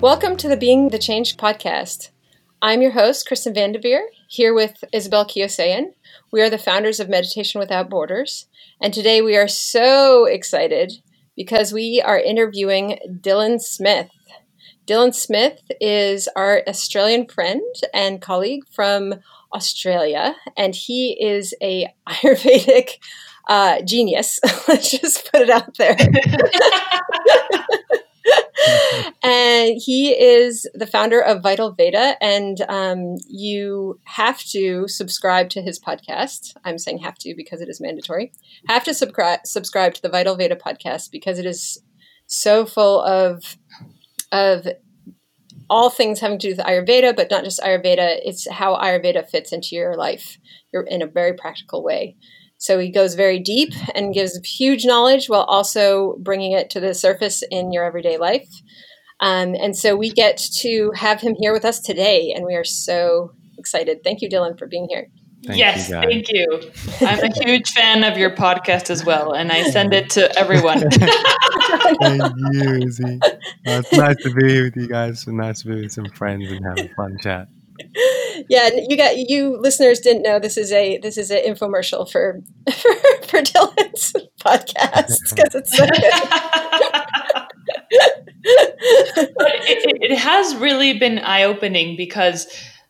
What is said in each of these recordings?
Welcome to the Being the Change podcast. I'm your host, Kristen Vandeveer, here with Isabel Kiosayan. We are the founders of Meditation Without Borders, and today we are so excited because we are interviewing Dylan Smith. Dylan Smith is our Australian friend and colleague from Australia, and he is a Ayurvedic uh, genius. Let's just put it out there. and he is the founder of Vital Veda, and um, you have to subscribe to his podcast. I'm saying have to because it is mandatory. Have to subscribe subscribe to the Vital Veda podcast because it is so full of of all things having to do with Ayurveda, but not just Ayurveda. It's how Ayurveda fits into your life in a very practical way. So he goes very deep and gives huge knowledge while also bringing it to the surface in your everyday life. Um, and so we get to have him here with us today, and we are so excited. Thank you, Dylan, for being here. Thank yes, you thank you. I'm a huge fan of your podcast as well, and I send it to everyone. thank you, Izzy. Well, it's nice to be here with you guys. It's nice to be with some friends and have a fun chat. Yeah, you got you listeners didn't know this is a this is an infomercial for for, for Dylan's podcast because it's so but it, it, has really been eye opening because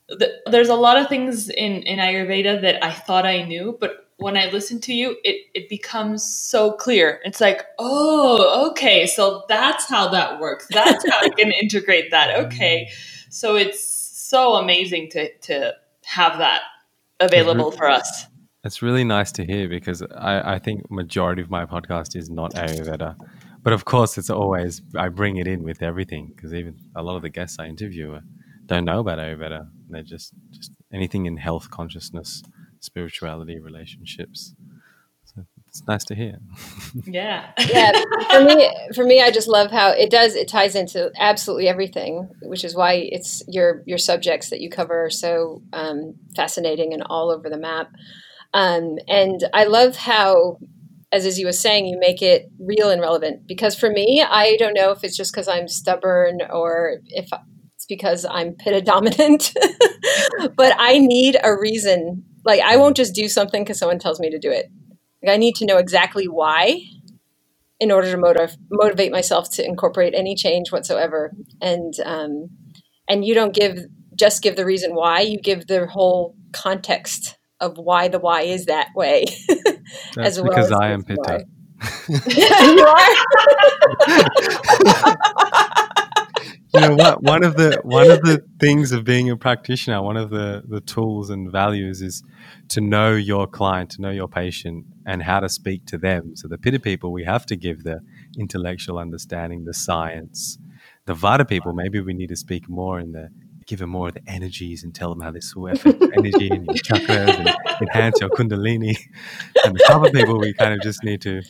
the, there's a lot of things in, in Ayurveda that I thought I knew, but when I listen to you, it, it becomes so clear. It's like, oh, okay, so that's how that works. That's how I can integrate that. Okay. So it's so amazing to, to have that available mm-hmm. for us. It's really nice to hear because I, I think majority of my podcast is not Ayurveda. But of course, it's always, I bring it in with everything because even a lot of the guests I interview don't know about Ayurveda. They're just, just anything in health, consciousness, spirituality, relationships. So it's nice to hear. Yeah. yeah. For me, for me, I just love how it does, it ties into absolutely everything, which is why it's your, your subjects that you cover are so um, fascinating and all over the map. Um, and I love how as Izzy was saying, you make it real and relevant. Because for me, I don't know if it's just because I'm stubborn or if it's because I'm pitta dominant, but I need a reason. Like, I won't just do something because someone tells me to do it. Like, I need to know exactly why in order to motiv- motivate myself to incorporate any change whatsoever. And, um, and you don't give just give the reason why, you give the whole context of why the why is that way. That's well because I am Pitta. you are. you know what? One of the one of the things of being a practitioner, one of the the tools and values is to know your client, to know your patient, and how to speak to them. So the Pitta people, we have to give the intellectual understanding, the science. The Vata people, maybe we need to speak more in the give them more of the energies and tell them how this will affect energy and your chakras and enhance your kundalini. And the Kapha people, we kind of just need to,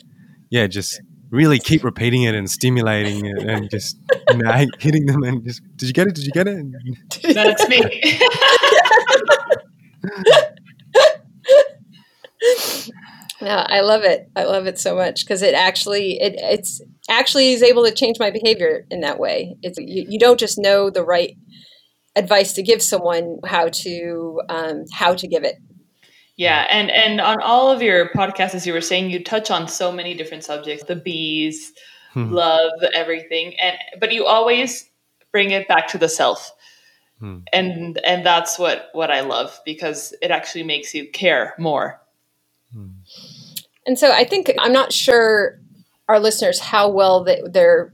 yeah, just really keep repeating it and stimulating it and just you know, hitting them and just, did you get it? Did you get it? That's me. Yeah, I love it. I love it so much because it actually it it's actually is able to change my behavior in that way. It's you, you don't just know the right advice to give someone how to um, how to give it yeah and and on all of your podcasts as you were saying you touch on so many different subjects the bees hmm. love everything and but you always bring it back to the self hmm. and and that's what what i love because it actually makes you care more hmm. and so i think i'm not sure our listeners how well they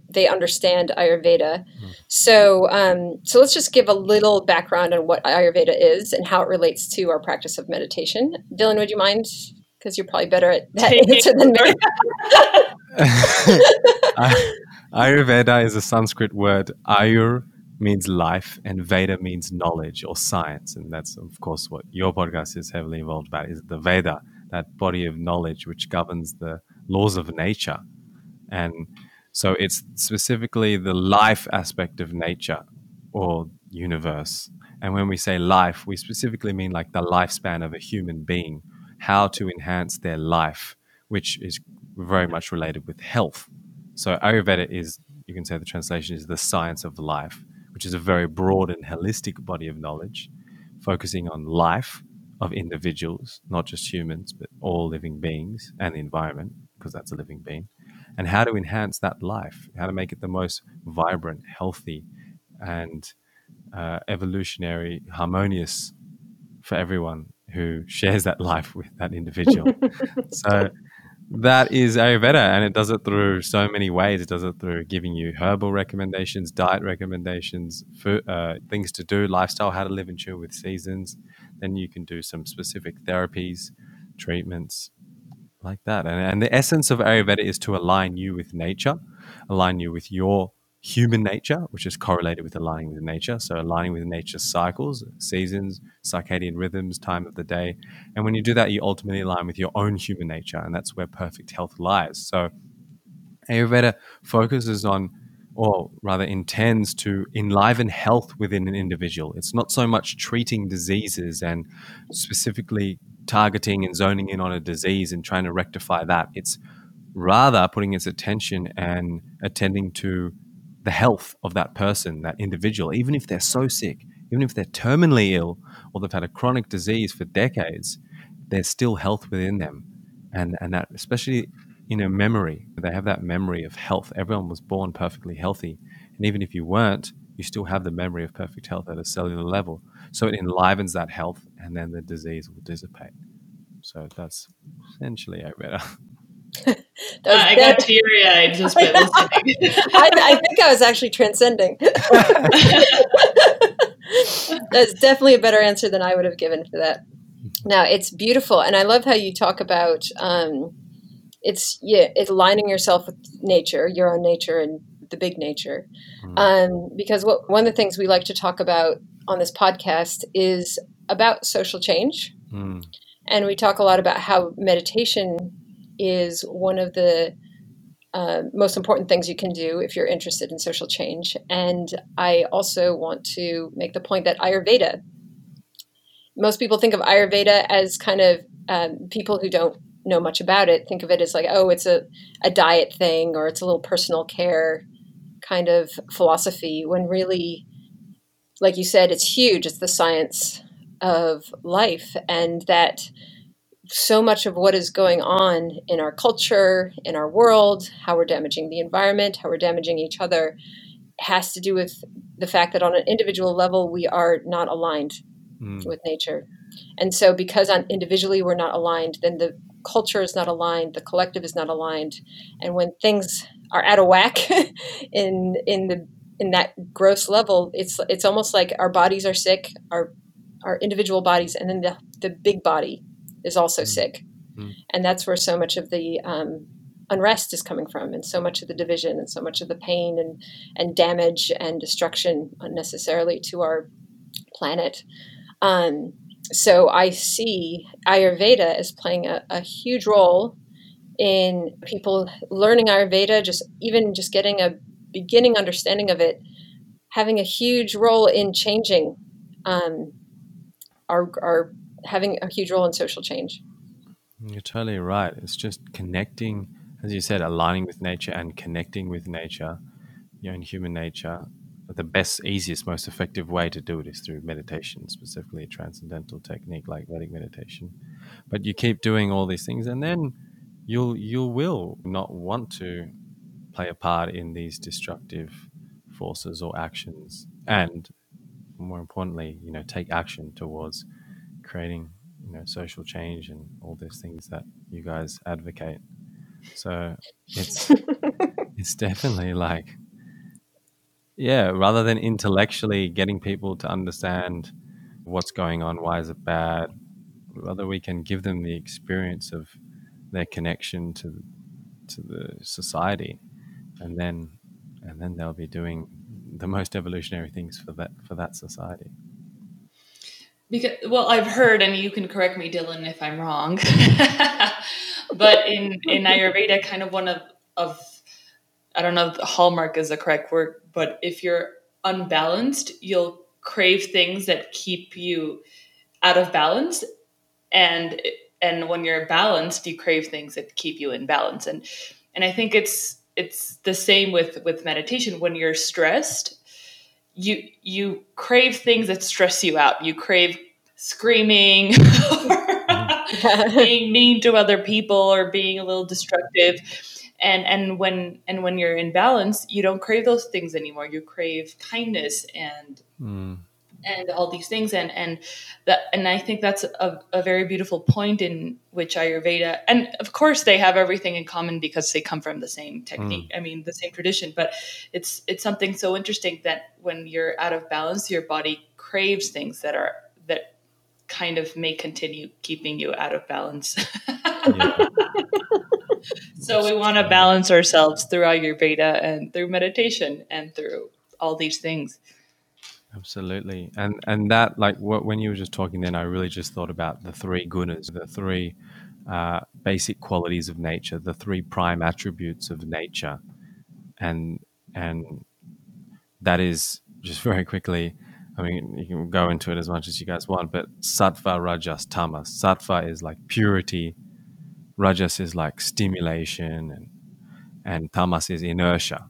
they understand Ayurveda. Mm. So um, so let's just give a little background on what Ayurveda is and how it relates to our practice of meditation. Dylan, would you mind? Because you're probably better at that answer than me. Ayurveda is a Sanskrit word. Ayur means life and Veda means knowledge or science. And that's, of course, what your podcast is heavily involved about is the Veda, that body of knowledge which governs the laws of nature and so it's specifically the life aspect of nature or universe. And when we say life, we specifically mean like the lifespan of a human being, how to enhance their life, which is very much related with health. So Ayurveda is, you can say the translation is the science of life. which is a very broad and holistic body of knowledge, focusing on life of individuals, not just humans, but all living beings and the environment, because that's a living being, and how to enhance that life, how to make it the most vibrant, healthy, and uh, evolutionary, harmonious for everyone who shares that life with that individual. so that is Ayurveda, and it does it through so many ways. It does it through giving you herbal recommendations, diet recommendations, food, uh, things to do, lifestyle, how to live in tune with seasons. Then you can do some specific therapies, treatments, like that. And, and the essence of Ayurveda is to align you with nature, align you with your human nature, which is correlated with aligning with nature. So, aligning with nature's cycles, seasons, circadian rhythms, time of the day. And when you do that, you ultimately align with your own human nature. And that's where perfect health lies. So, Ayurveda focuses on, or rather intends to enliven health within an individual. It's not so much treating diseases and specifically targeting and zoning in on a disease and trying to rectify that. It's rather putting its attention and attending to the health of that person, that individual, even if they're so sick, even if they're terminally ill or they've had a chronic disease for decades, there's still health within them. And, and that, especially in a memory, they have that memory of health. Everyone was born perfectly healthy. And even if you weren't, you still have the memory of perfect health at a cellular level. So it enlivens that health, and then the disease will dissipate. So that's essentially Ayurveda. I got teary eyed just by listening. I, I, think I was actually transcending. That's definitely a better answer than I would have given for that. Now it's beautiful, and I love how you talk about um, it's yeah, it's aligning yourself with nature, your own nature, and the big nature. Mm. Um, because what one of the things we like to talk about on this podcast is about social change, mm. and we talk a lot about how meditation is one of the uh, most important things you can do if you're interested in social change. And I also want to make the point that Ayurveda, most people think of Ayurveda as kind of um, people who don't know much about it think of it as like, oh, it's a, a diet thing or it's a little personal care kind of philosophy, when really, like you said, it's huge. It's the science of life. And that so much of what is going on in our culture, in our world, how we're damaging the environment, how we're damaging each other, has to do with the fact that on an individual level, we are not aligned mm. with nature. And so, because on individually we're not aligned, then the culture is not aligned, the collective is not aligned. And when things are out of whack in in the in that gross level, it's it's almost like our bodies are sick, our our individual bodies, and then the, the big body is also mm. sick. Mm. And that's where so much of the um, unrest is coming from, and so much of the division, and so much of the pain and, and damage and destruction unnecessarily to our planet. Um, so I see Ayurveda as playing a, a huge role in people learning Ayurveda, just even just getting a beginning understanding of it, having a huge role in changing um, our, our having a huge role in social change. You're totally right. It's just connecting, as you said, aligning with nature and connecting with nature, your own human nature. The best, easiest, most effective way to do it is through meditation, specifically a transcendental technique like Vedic meditation. But you keep doing all these things, and then you'll you will not want to play a part in these destructive forces or actions, and more importantly, you know, take action towards creating you know social change and all those things that you guys advocate. So it's it's definitely like yeah, rather than intellectually getting people to understand what's going on, why is it bad, rather we can give them the experience of their connection to to the society, and then and then they'll be doing the most evolutionary things for that for that society. Because well, I've heard, and you can correct me, Dylan, if I'm wrong. but in in Ayurveda, kind of one of of I don't know if hallmark is the correct word, but if you're unbalanced, you'll crave things that keep you out of balance, and and when you're balanced, you crave things that keep you in balance. And and I think it's it's the same with with meditation. When you're stressed, you you crave things that stress you out. You crave screaming, being mean to other people, or being a little destructive. And and when and when you're in balance, you don't crave those things anymore. You crave kindness and Mm. And all these things. And and that and i think that's a, a very beautiful point in which ayurveda and of course they have everything in common because they come from the same technique hmm. i mean the same tradition. But it's it's something so interesting that when you're out of balance your body craves things that are that kind of may continue keeping you out of balance. Yeah. so we want to balance ourselves through ayurveda and through meditation and through all these things Absolutely, and and that like what, when you were just talking, then I really just thought about the three gunas, the three uh, basic qualities of nature, the three prime attributes of nature, and and that is just very quickly. I mean, you can go into it as much as you guys want, but sattva, rajas, tamas. Sattva is like purity, rajas is like stimulation, and and tamas is inertia.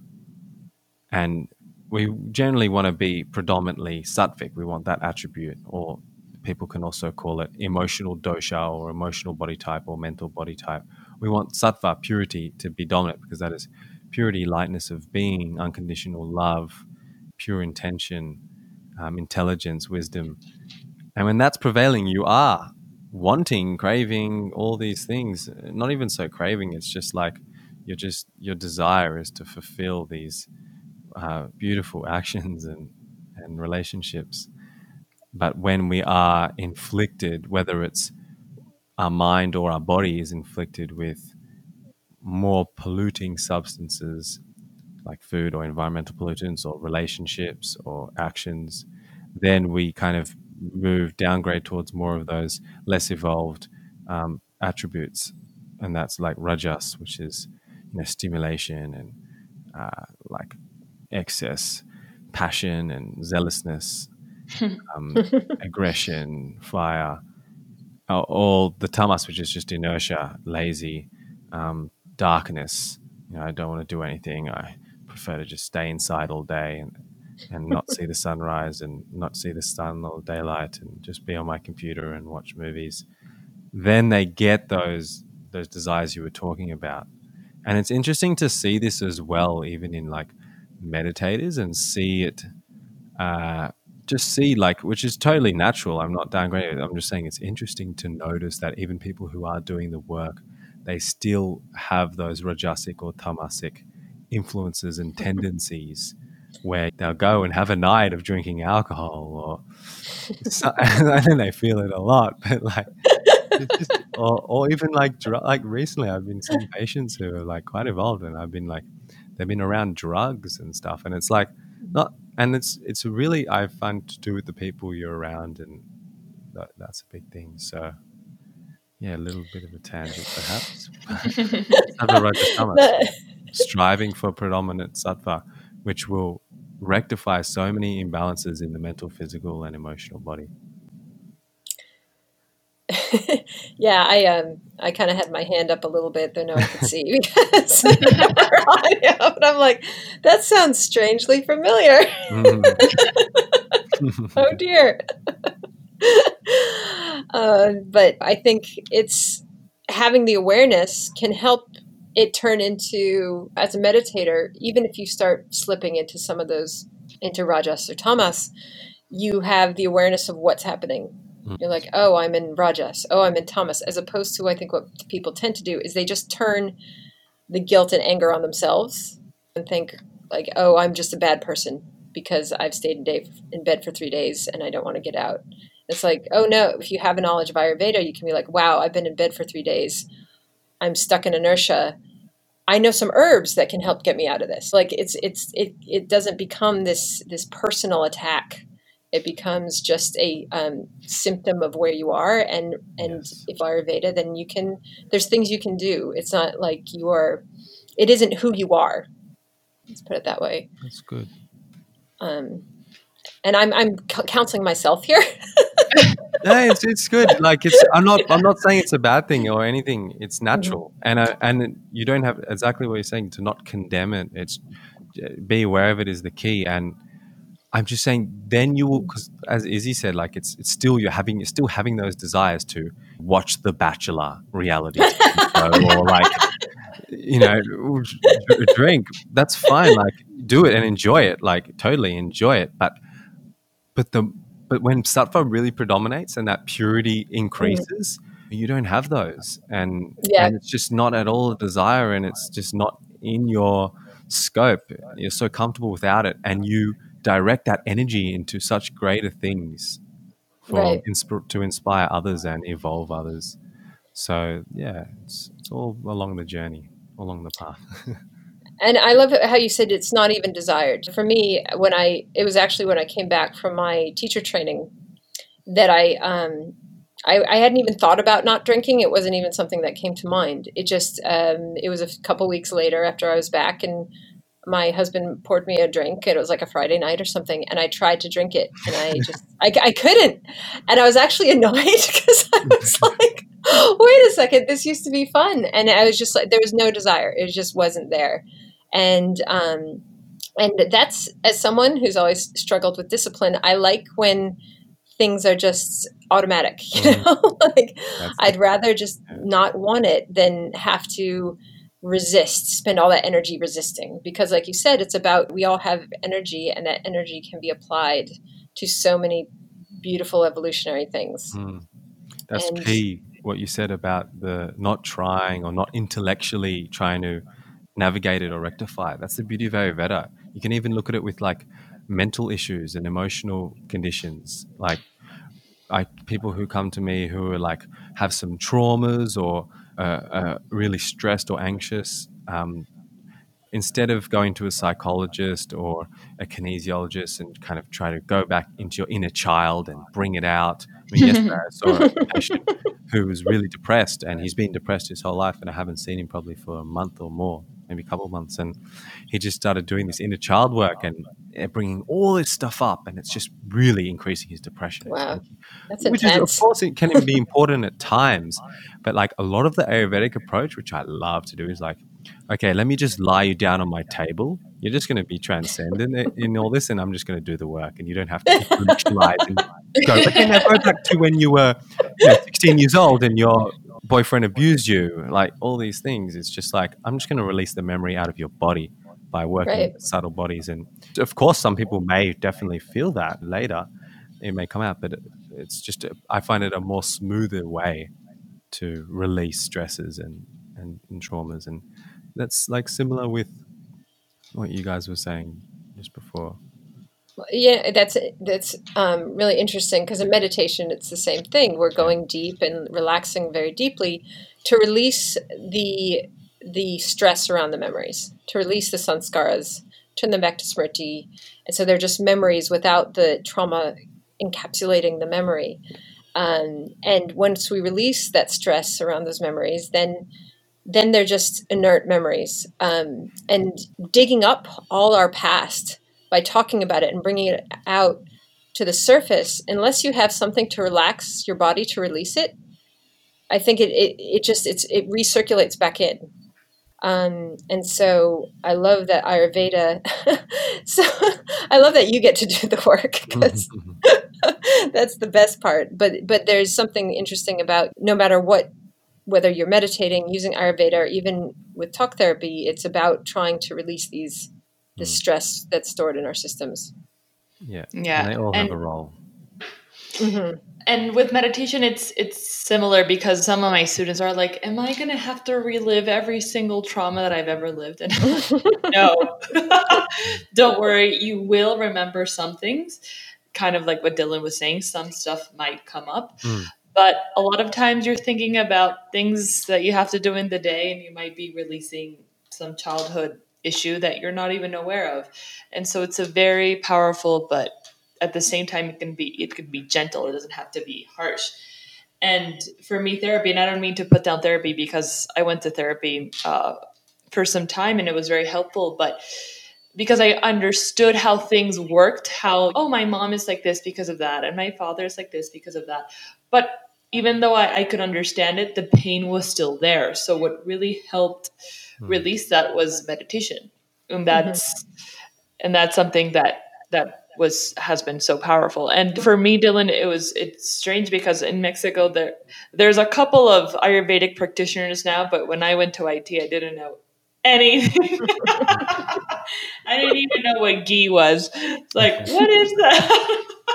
And we generally want to be predominantly sattvic. We want that attribute, or people can also call it emotional dosha or emotional body type or mental body type. We want sattva, purity, to be dominant because that is purity, lightness of being, unconditional love, pure intention, um, intelligence, wisdom. And when that's prevailing, you are wanting, craving all these things. Not even so craving, it's just like you're just, your desire is to fulfill these uh, beautiful actions and, and relationships. But when we are inflicted, whether it's our mind or our body is inflicted with more polluting substances like food or environmental pollutants or relationships or actions, then we kind of move downgrade towards more of those less evolved um, attributes. And that's like rajas, which is you know stimulation and uh, like excess passion and zealousness, um, aggression, fire, all the tamas, which is just inertia, lazy, um, darkness. You know, I don't want to do anything. I prefer to just stay inside all day and and not see the sunrise and not see the sun or daylight and just be on my computer and watch movies. Then they get those those desires you were talking about. And it's interesting to see this as well, even in like meditators and see it uh, just see like which is totally natural. I'm not downgrading it. I'm just saying it's interesting to notice that even people who are doing the work they still have those rajasic or tamasic influences and tendencies where they'll go and have a night of drinking alcohol or so, and then they feel it a lot but like just, or, or even like like recently i've been seeing patients who are like quite evolved and i've been like they've been around drugs and stuff and it's like not and it's it's really i find to do with the people you're around and that, that's a big thing. So yeah a little bit of a tangent perhaps Sattva, striving for predominant sattva which will rectify so many imbalances in the mental physical and emotional body yeah, I um I kind of had my hand up a little bit, though no one could see because. But I'm like, that sounds strangely familiar. Mhm. oh dear. uh, but I think it's having the awareness can help it turn into as a meditator. Even if you start slipping into some of those into rajas or tamas, you have the awareness of what's happening Mm. you're like, oh, I'm in Rajas. Oh, I'm in Tamas. As opposed to, I think what people tend to do is they just turn the guilt and anger on themselves and think, like, oh, I'm just a bad person because I've stayed in, day, in bed for three days and I don't want to get out. It's like, oh, no, if you have a knowledge of Ayurveda, you can be like, wow, I've been in bed for three days. I'm stuck in inertia. I know some herbs that can help get me out of this. Like it's it's it it doesn't become this this personal attack it becomes just a um, symptom of where you are and and Yes. if ayurveda then you can there's things you can do it's not like you are it isn't who you are let's put it that way that's good um, and i'm i'm counseling myself here no, it's it's good. Like it's I'm not I'm not saying it's a bad thing or anything. It's natural, and uh, and you don't have exactly what you're saying to not condemn it. It's be aware of it is the key. And I'm just saying, then you will, because as Izzy said, like it's it's still you're having you're still having those desires to watch The Bachelor reality show or like you know drink. That's fine. Like do it and enjoy it. Like totally enjoy it. But but the but when sattva really predominates and that purity increases, mm. you don't have those, and yeah. and it's just not at all a desire, and it's just not in your scope. You're so comfortable without it, and you direct that energy into such greater things for right. insp- to inspire others and evolve others. So yeah, it's, it's all along the journey, along the path. and I love how you said it's not even desired. For me, when I it was actually when I came back from my teacher training that I um, I, I, hadn't even thought about not drinking. It wasn't even something that came to mind. It just um, it was a couple weeks later after I was back, and my husband poured me a drink. and It was like a Friday night or something, and I tried to drink it, and I just I, I couldn't, and I was actually annoyed because I was like, wait a second, this used to be fun, and I was just like, there was no desire. It just wasn't there, and um, and that's as someone who's always struggled with discipline, I like when things are just automatic. You mm-hmm. know, like I'd rather just not want it than have to resist, spend all that energy resisting. Because, like you said, it's about we all have energy, and that energy can be applied to so many beautiful evolutionary things. Mm. That's and, key. What you said about the not trying or not intellectually trying to navigate it or rectify it. That's the beauty of Ayurveda. You can even look at it with like mental issues and emotional conditions. Like, I people who come to me who are like have some traumas or uh, uh, really stressed or anxious, um, instead of going to a psychologist or a kinesiologist and kind of try to go back into your inner child and bring it out. I mean, yesterday I saw a patient who was really depressed, and he's been depressed his whole life, and I haven't seen him probably for a month or more, maybe a couple of months, and he just started doing this inner child work and bringing all this stuff up, and it's just really increasing his depression. Wow, that's which intense. is of course it can be important at times, but like a lot of the Ayurvedic approach, which I love to do, is like, okay, let me just lie you down on my table. You're just going to be transcendent in all this, and I'm just going to do the work, and you don't have to intellectualize and go. But then I go back to when you were you know, 16 years old and your boyfriend abused you, like all these things. It's just like I'm just going to release the memory out of your body by working right. with subtle bodies. And of course, some people may definitely feel that later. It may come out, but it's just, a, I find it a more smoother way to release stresses and, and, and traumas. And that's like similar with what you guys were saying just before. Yeah, that's that's um, really interesting because in meditation it's the same thing. We're going deep and relaxing very deeply to release the the stress around the memories, to release the sanskaras, turn them back to smriti. And so they're just memories without the trauma encapsulating the memory. Um, and once we release that stress around those memories, then then they're just inert memories. Um, and digging up all our past by talking about it and bringing it out to the surface, unless you have something to relax your body to release it, I think it, it, it just it's, it recirculates back in. Um, and so I love that Ayurveda. so I love that you get to do the work because that's the best part. But but there's something interesting about no matter what, whether you're meditating, using Ayurveda, or even with talk therapy, it's about trying to release these the mm. stress that's stored in our systems. Yeah, yeah, and they all have and, a role. Mm-hmm and with meditation it's it's similar because some of my students are like am i going to have to relive every single trauma that i've ever lived in no don't worry you will remember some things kind of like what dylan was saying some stuff might come up mm. but a lot of times you're thinking about things that you have to do in the day and you might be releasing some childhood issue that you're not even aware of. And so it's a very powerful but at the same time it can be it could be gentle. It doesn't have to be harsh. And for me therapy and i don't mean to put down therapy because i went to therapy uh, for some time and it was very helpful but because i understood how things worked how oh my mom is like this because of that and my father is like this because of that. But even though I, I could understand it the pain was still there. So what really helped mm. release that was meditation and that's mm-hmm. and that's something that that was has been so powerful. And for me, Dylan, it was it's strange because in Mexico there there's a couple of Ayurvedic practitioners now, but when I went to IT, I didn't know anything. I didn't even know what ghee was. Like, what is that?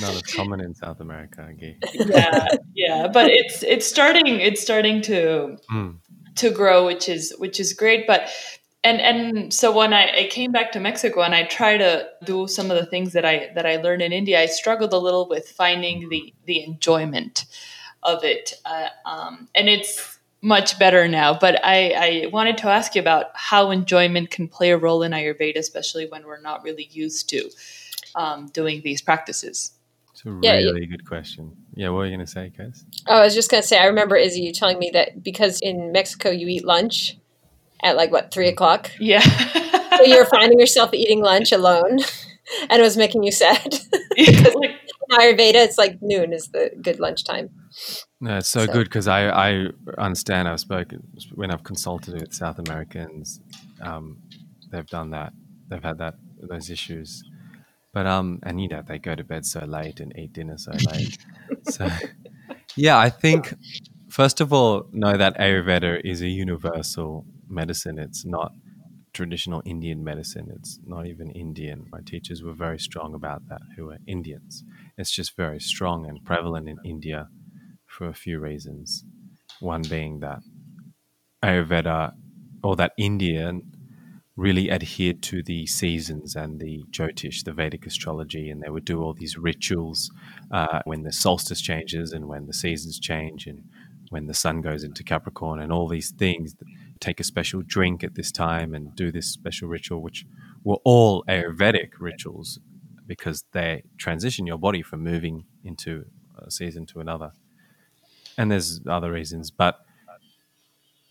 not as common in South America, ghee. yeah, yeah, but it's it's starting it's starting to Mm. to grow, which is which is great. But and and so when I, I came back to Mexico and I try to do some of the things that I that I learned in India, I struggled a little with finding the the enjoyment of it, uh, um, and it's much better now. But I, I wanted to ask you about how enjoyment can play a role in Ayurveda, especially when we're not really used to um, doing these practices. It's a Yeah, really good question. Yeah, what were you going to say, Kaz? Oh, I was just gonna say, I remember Izzy you telling me that because in Mexico you eat lunch at like what three o'clock, Yeah. so you were finding yourself eating lunch alone, and it was making you sad. Like, In Ayurveda, it's like noon is the good lunchtime. No, it's so, So- good because I, I understand. I've spoken when I've consulted with South Americans. Um, they've done that. They've had that those issues, but um, and you know they go to bed so late and eat dinner so late. so, yeah, I think first of all, know that Ayurveda is a universal medicine. It's not traditional Indian medicine. It's not even Indian. My teachers were very strong about that, who are Indians. It's just very strong and prevalent in India for a few reasons. One being that Ayurveda or that Indian really adhered to the seasons and the Jyotish, the Vedic astrology, and they would do all these rituals uh, when the solstice changes and when the seasons change and when the sun goes into Capricorn and all these things. Take a special drink at this time and do this special ritual, which were all Ayurvedic rituals because they transition your body from moving into a season to another. And there's other reasons, but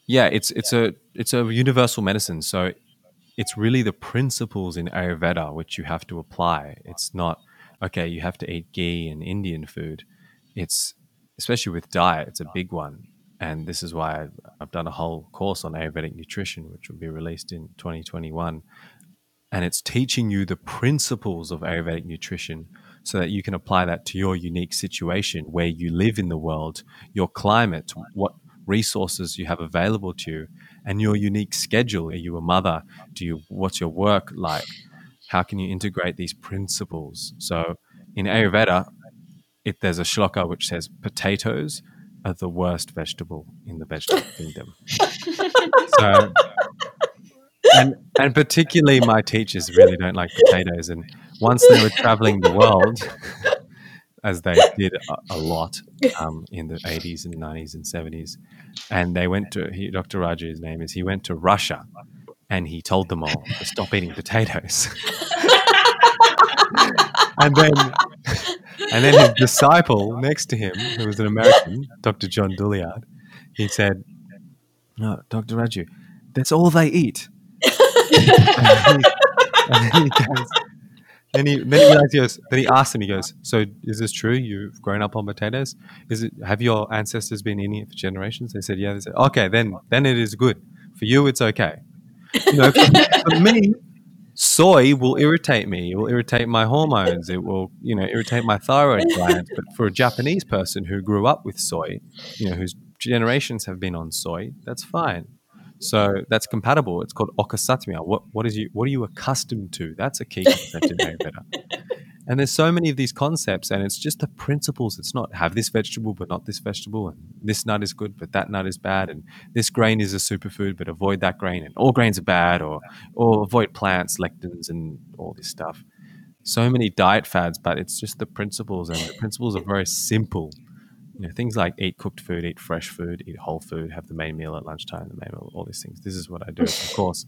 yeah, it's it's a it's a universal medicine. So it's really the principles in Ayurveda which you have to apply. It's not okay. You have to eat ghee and Indian food. It's especially with diet. It's a big one, and this is why I've, done a whole course on Ayurvedic nutrition, which will be released in 2021. And it's teaching you the principles of Ayurvedic nutrition so that you can apply that to your unique situation where you live in the world, your climate, what resources you have available to you, and your unique schedule. Are you a mother? Do you what's your work like? How can you integrate these principles? So in Ayurveda, if there's a shloka which says potatoes are the worst vegetable in the vegetable kingdom. so and and particularly my teachers really don't like potatoes and once they were traveling the world as they did a, a lot um, in the 80s and 90s and 70s and they went to he, dr raju his name is he went to russia and he told them all to stop eating potatoes. And then and then his disciple next to him who was an american dr john Douillard, he said no dr raju that's all they eat. And he, and then he goes, then he then he goes, then he asks him, he goes, So is this true? You've grown up on potatoes? Is it have your ancestors been eating it for generations? They said, Yeah, they said, Okay, then then it is good. For you it's okay. You know, for, for me, soy will irritate me. It will irritate my hormones. It will, you know, irritate my thyroid gland. But for a Japanese person who grew up with soy, you know, whose generations have been on soy, that's fine. So that's compatible. It's called okasatmia. What what is you what are you accustomed to? That's a key concept in Ayurveda. And there's so many of these concepts, and it's just the principles. It's not have this vegetable but not this vegetable, and this nut is good but that nut is bad, and this grain is a superfood but avoid that grain, and all grains are bad, or or avoid plants, lectins, and all this stuff. So many diet fads, but it's just the principles, and the principles are very simple you know, things like eat cooked food, eat fresh food, eat whole food, have the main meal at lunchtime, the main meal, all these things. This is what I do, of course.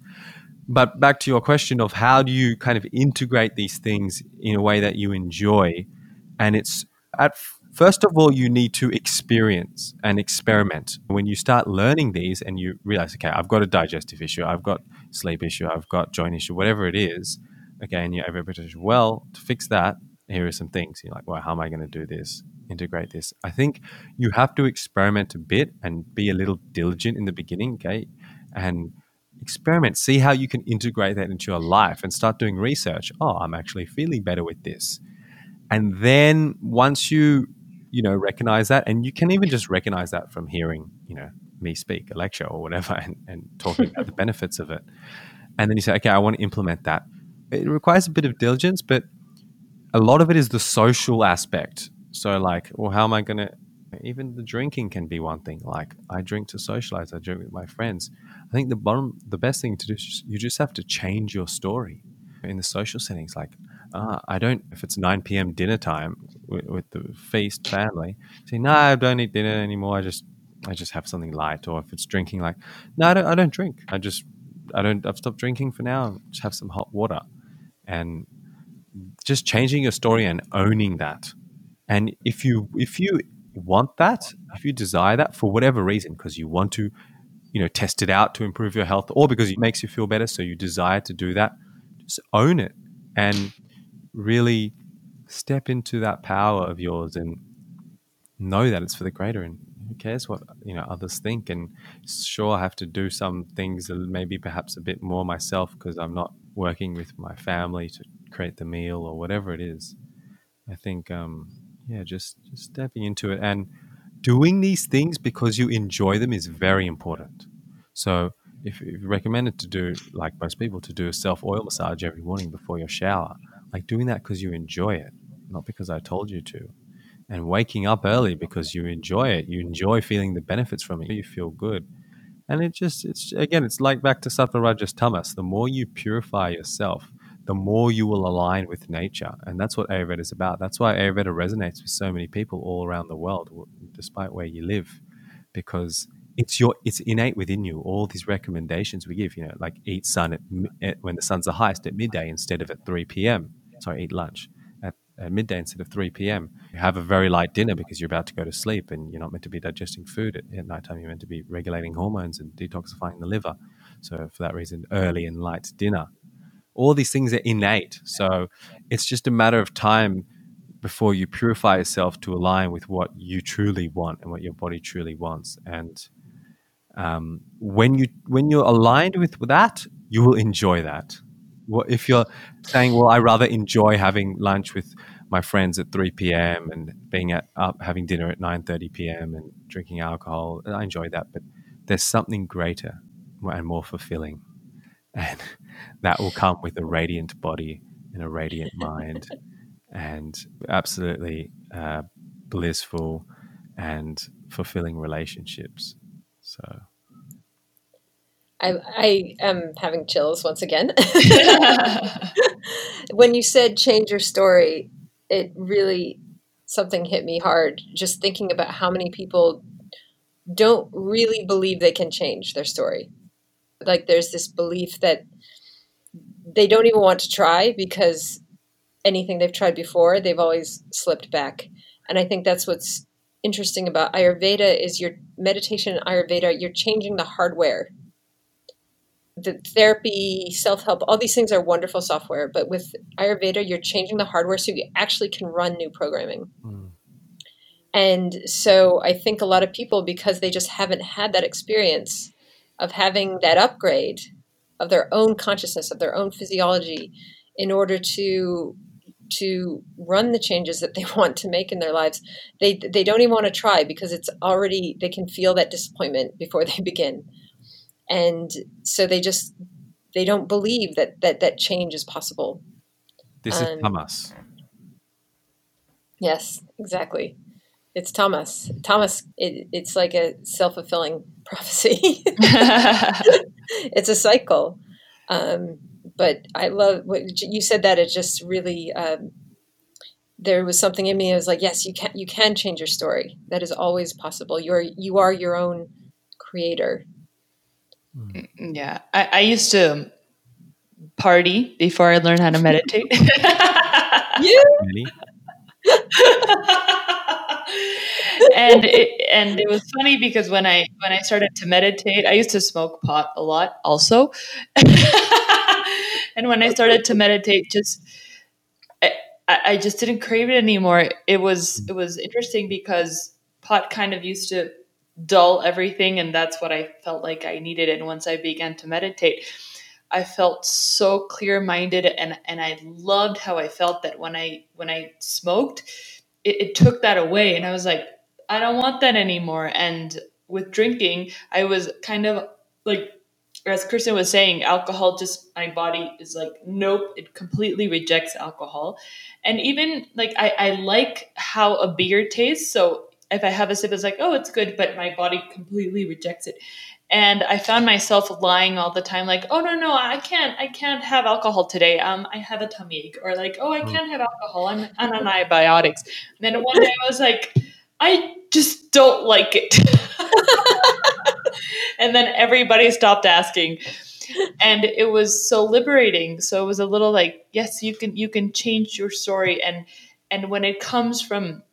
But back to your question of how do you kind of integrate these things in a way that you enjoy? And it's at first of all, you need to experience and experiment. When you start learning these and you realize, okay, I've got a digestive issue, I've got sleep issue, I've got joint issue, whatever it is, okay, and you're over well, to fix that, here are some things. You're like, well, how am I going to do this? Integrate this. I think you have to experiment a bit and be a little diligent in the beginning, okay? And experiment, see how you can integrate that into your life and start doing research. Oh, I'm actually feeling better with this. And then once you, you know, recognize that, and you can even just recognize that from hearing, you know, me speak a lecture or whatever and, and talking about the benefits of it. And then you say, okay, I want to implement that. It requires a bit of diligence, but a lot of it is the social aspect. So, like, well, how am I to even the drinking can be one thing. Like I drink to socialize, I drink with my friends. I think the bottom, the best thing to do is you just have to change your story in the social settings. Like uh, I don't, if it's 9 p.m. dinner time with, with the feast family, say, no, I don't eat dinner anymore. I just, I just have something light. Or if it's drinking, like, no, I don't, I don't drink. I just, I don't, I've stopped drinking for now. Just have some hot water. And just changing your story and owning that. And if you, if you want that, if you desire that for whatever reason, because you want to, you know, test it out to improve your health or because it makes you feel better, so you desire to do that, just own it and really step into that power of yours and know that it's for the greater and who cares what you know others think. And sure i have to do some things maybe perhaps a bit more myself because i'm not working with my family to create the meal or whatever it is. I think um, yeah, just just stepping into it and doing these things because you enjoy them is very important. So if, if recommended to do like most people to do a self oil massage every morning before your shower, like doing that because you enjoy it, not because I told you to. And waking up early because you enjoy it, you enjoy feeling the benefits from it, you feel good. And it just, it's again, it's like back to Tamas. The more you purify yourself, the more you will align with nature. And that's what Ayurveda is about. That's why Ayurveda resonates with so many people all around the world, despite where you live, because it's your it's innate within you. All these recommendations we give, you know, like eat sun at, at when the sun's the highest at midday instead of at 3 p.m. Sorry, eat lunch at, at midday instead of 3 p.m. You have a very light dinner because you're about to go to sleep and you're not meant to be digesting food at, at nighttime. You're meant to be regulating hormones and detoxifying the liver. So for that reason, early and light dinner all these things are innate. So it's just a matter of time before you purify yourself to align with what you truly want and what your body truly wants. And um, when you when you're aligned with that, you will enjoy that. If you're saying, "Well, I rather enjoy having lunch with my friends at 3 p.m. and being at up having dinner at 9:30 p.m. and drinking alcohol," I enjoy that, but there's something greater and more fulfilling and that will come with a radiant body and a radiant mind and absolutely uh, blissful and fulfilling relationships so I, I am having chills once again. when you said change your story, it really something hit me hard. Just thinking about how many people don't really believe they can change their story like there's this belief that they don't even want to try because anything they've tried before, they've always slipped back. And I think that's what's interesting about Ayurveda is your meditation in Ayurveda, you're changing the hardware. The therapy, self-help, all these things are wonderful software, but with Ayurveda, you're changing the hardware so you actually can run new programming. Mm. And so I think a lot of people, because they just haven't had that experience, of having that upgrade of their own consciousness, of their own physiology, in order to to run the changes that they want to make in their lives. They they don't even want to try because it's already they can feel that disappointment before they begin, and so they just they don't believe that that that change is possible. This um, is tamas. Yes, exactly. It's tamas tamas It, it's like a self fulfilling prophecy. it's a cycle. Um, but I love what you said. That it just really um, there was something in me. I was like, yes, you can you can change your story. That is always possible. You're you are your own creator. Mm, yeah, I, I used to party before I learned how to meditate. you and it, and it was funny because when I when I started to meditate, I used to smoke pot a lot also. and when I started to meditate, just I, I just didn't crave it anymore. It was it was interesting because pot kind of used to dull everything and that's what I felt like I needed and once I began to meditate I felt so clear-minded and and I loved how I felt that when I when I smoked it, it took that away and I was like I don't want that anymore and with drinking I was kind of like as Kristen was saying, alcohol just my body is like, nope, it completely rejects alcohol. And even like I, I like how a beer tastes. So if I have a sip, it's like, oh, it's good, but my body completely rejects it. And I found myself lying all the time, like, oh no, no, I can't, I can't have alcohol today. Um, I have a tummy ache, or like, oh, I hmm. can't have alcohol. I'm on antibiotics. And then one day I was like, I just don't like it. and then everybody stopped asking. And it was so liberating. So it was a little like yes you can you can change your story. And and when it comes from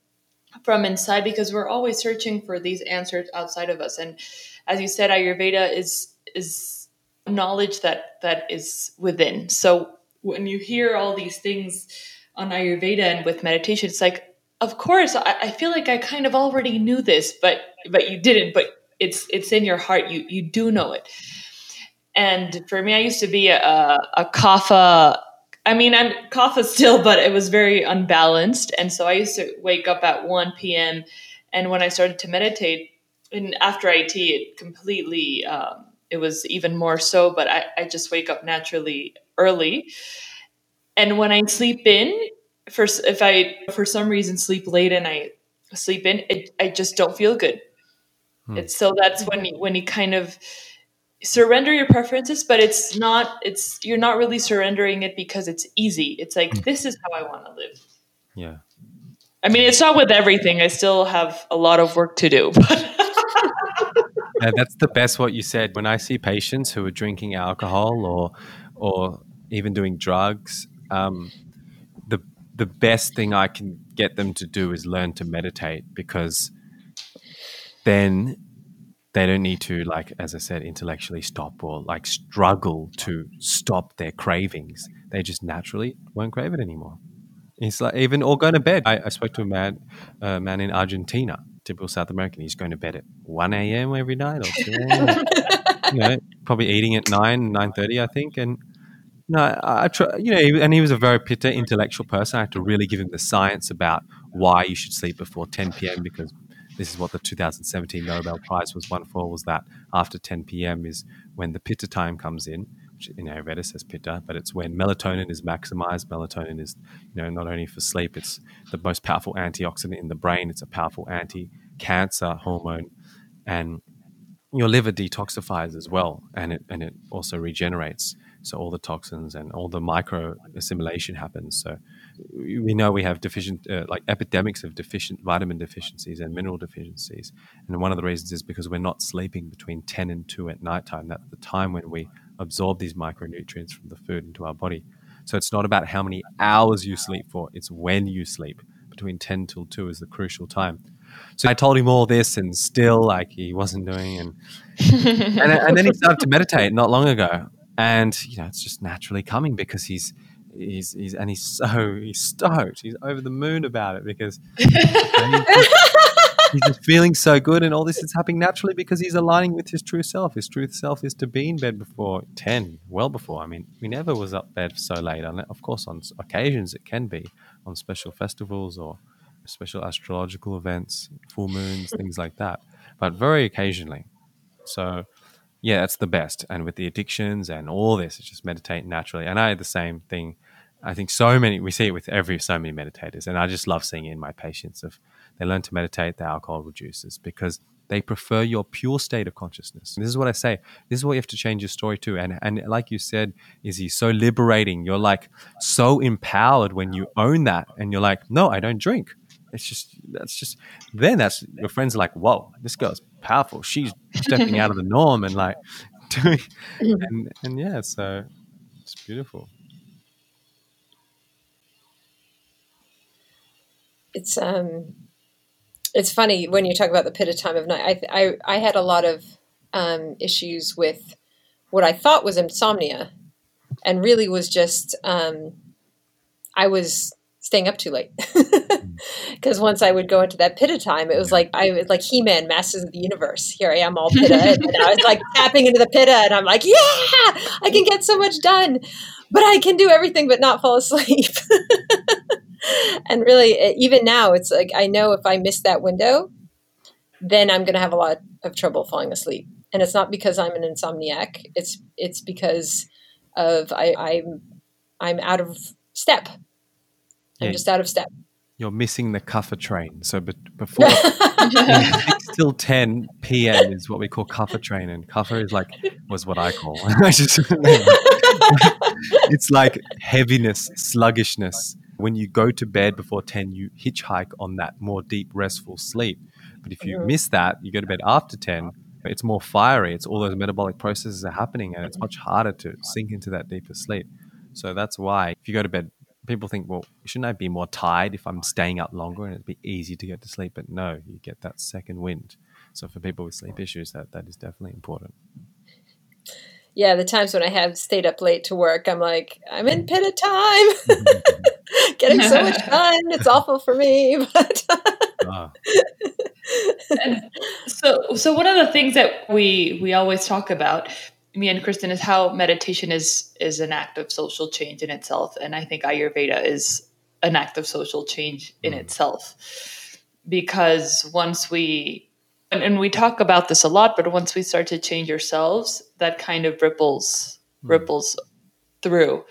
from inside because we're always searching for these answers outside of us. And as you said ayurveda is is knowledge that that is within. So when you hear all these things on ayurveda and with meditation it's like of course I, I feel like i kind of already knew this but but you didn't but it's it's in your heart. You you do know it. And for me, I used to be a, a. I mean, I'm kapha still, but it was very unbalanced. And so I used to wake up at 1 p.m. And when I started to meditate, and after IT, it completely, um, it was even more so, but I, I just wake up naturally early. And when I sleep in, for, if I, for some reason, sleep late and I sleep in, it, I just don't feel good. Hmm. It's so that's when you, when you kind of surrender your preferences, but it's not it's you're not really surrendering it because it's easy. It's like hmm. this is how I want to live. Yeah. I mean, it's not with everything. I still have a lot of work to do. yeah, that's the best what you said. When I see patients who are drinking alcohol or or even doing drugs, um, the best thing I can get them to do is learn to meditate because then they don't need to like as i said intellectually stop or like struggle to stop their cravings. They just naturally won't crave it anymore. It's like even or going to bed. I, I spoke to a man a man in argentina typical south american. He's going to bed at 1 a.m every night or 2 a.m. you know probably eating at 9 9.30 i think and no, I, try, you know, and he was a very intellectual person. I had to really give him the science about why you should sleep before 10 p.m. because this is what the 2017 Nobel Prize was won for, was that after 10 p.m. is when the pitta time comes in, which in Ayurveda says pitta, but it's when melatonin is maximized. Melatonin is, you know, not only for sleep, it's the most powerful antioxidant in the brain. It's a powerful anti-cancer hormone, and your liver detoxifies as well, and it and it also regenerates. So all the toxins and all the micro assimilation happens. So we know we have deficient, uh, like epidemics of deficient vitamin deficiencies and mineral deficiencies. And one of the reasons is because we're not sleeping between 10 and 2 at nighttime. That's the time when we absorb these micronutrients from the food into our body. So it's not about how many hours you sleep for, it's when you sleep. Between 10 till 2 is the crucial time. So I told him all this, and still, like, he wasn't doing. And, and, and then he started to meditate not long ago. And, you know, it's just naturally coming because he's he's, he's and he's so he's stoked. He's over the moon about it because he's, just feeling so good, and all this is happening naturally because he's aligning with his true self. His true self is to be in bed before ten, well before. I mean, we never was up bed so late. Of course, on occasions it can be on special festivals or special astrological events, full moons, things like that, but very occasionally. So yeah, that's the best. And with the addictions and all this, it's just meditate naturally. And I had the same thing I think so many we see it with every so many meditators, and I just love seeing it in my patients. If they learn to meditate, the alcohol reduces because they prefer your pure state of consciousness. And this is what I say. This is what you have to change your story to. And and like you said, is he so liberating? You're like so empowered when you own that, and you're like, no, I don't drink. It's just that's just then that's your friends are like, whoa, this girl's powerful. She's stepping out of the norm and like doing and and yeah, so it's beautiful. it's um it's funny when you talk about the pitta time of night. I I, I had a lot of um, issues with what I thought was insomnia, and really was just um, I was staying up too late because once I would go into that pitta time, it was like I was like He Man, Masters of the Universe. Here I am, all pitta, and I was like tapping into the pitta, and I'm like, yeah, I can get so much done, but I can do everything but not fall asleep. and really, even now, it's like I know if I miss that window, then I'm going to have a lot of trouble falling asleep. And it's not because I'm an insomniac. It's it's because of I, I'm I'm out of step. I'm yeah. just out of step. You're missing the Kapha train. So be- before six till ten p.m. is what we call Kapha train, and Kapha is like was what I call. I just it's like heaviness, sluggishness. When you go to bed before ten, you hitchhike on that more deep, restful sleep. But if you mm-hmm. miss that, you go to bed after ten. It's more fiery. It's all those metabolic processes are happening, and it's much harder to sink into that deeper sleep. So that's why if you go to bed, people think, well, shouldn't I be more tired if I'm staying up longer and it'd be easy to get to sleep? But no, you get that second wind. So for people with sleep issues, that that is definitely important. Yeah, the times when I have stayed up late to work, I'm like, I'm in pitta time, getting so much done. It's awful for me, but. ah. so, so one of the things that we we always talk about me and Kristen is how meditation is is an act of social change in itself, and I think Ayurveda is an act of social change in mm. itself because once we and, and, we talk about this a lot, but once we start to change ourselves, that kind of ripples mm. ripples through,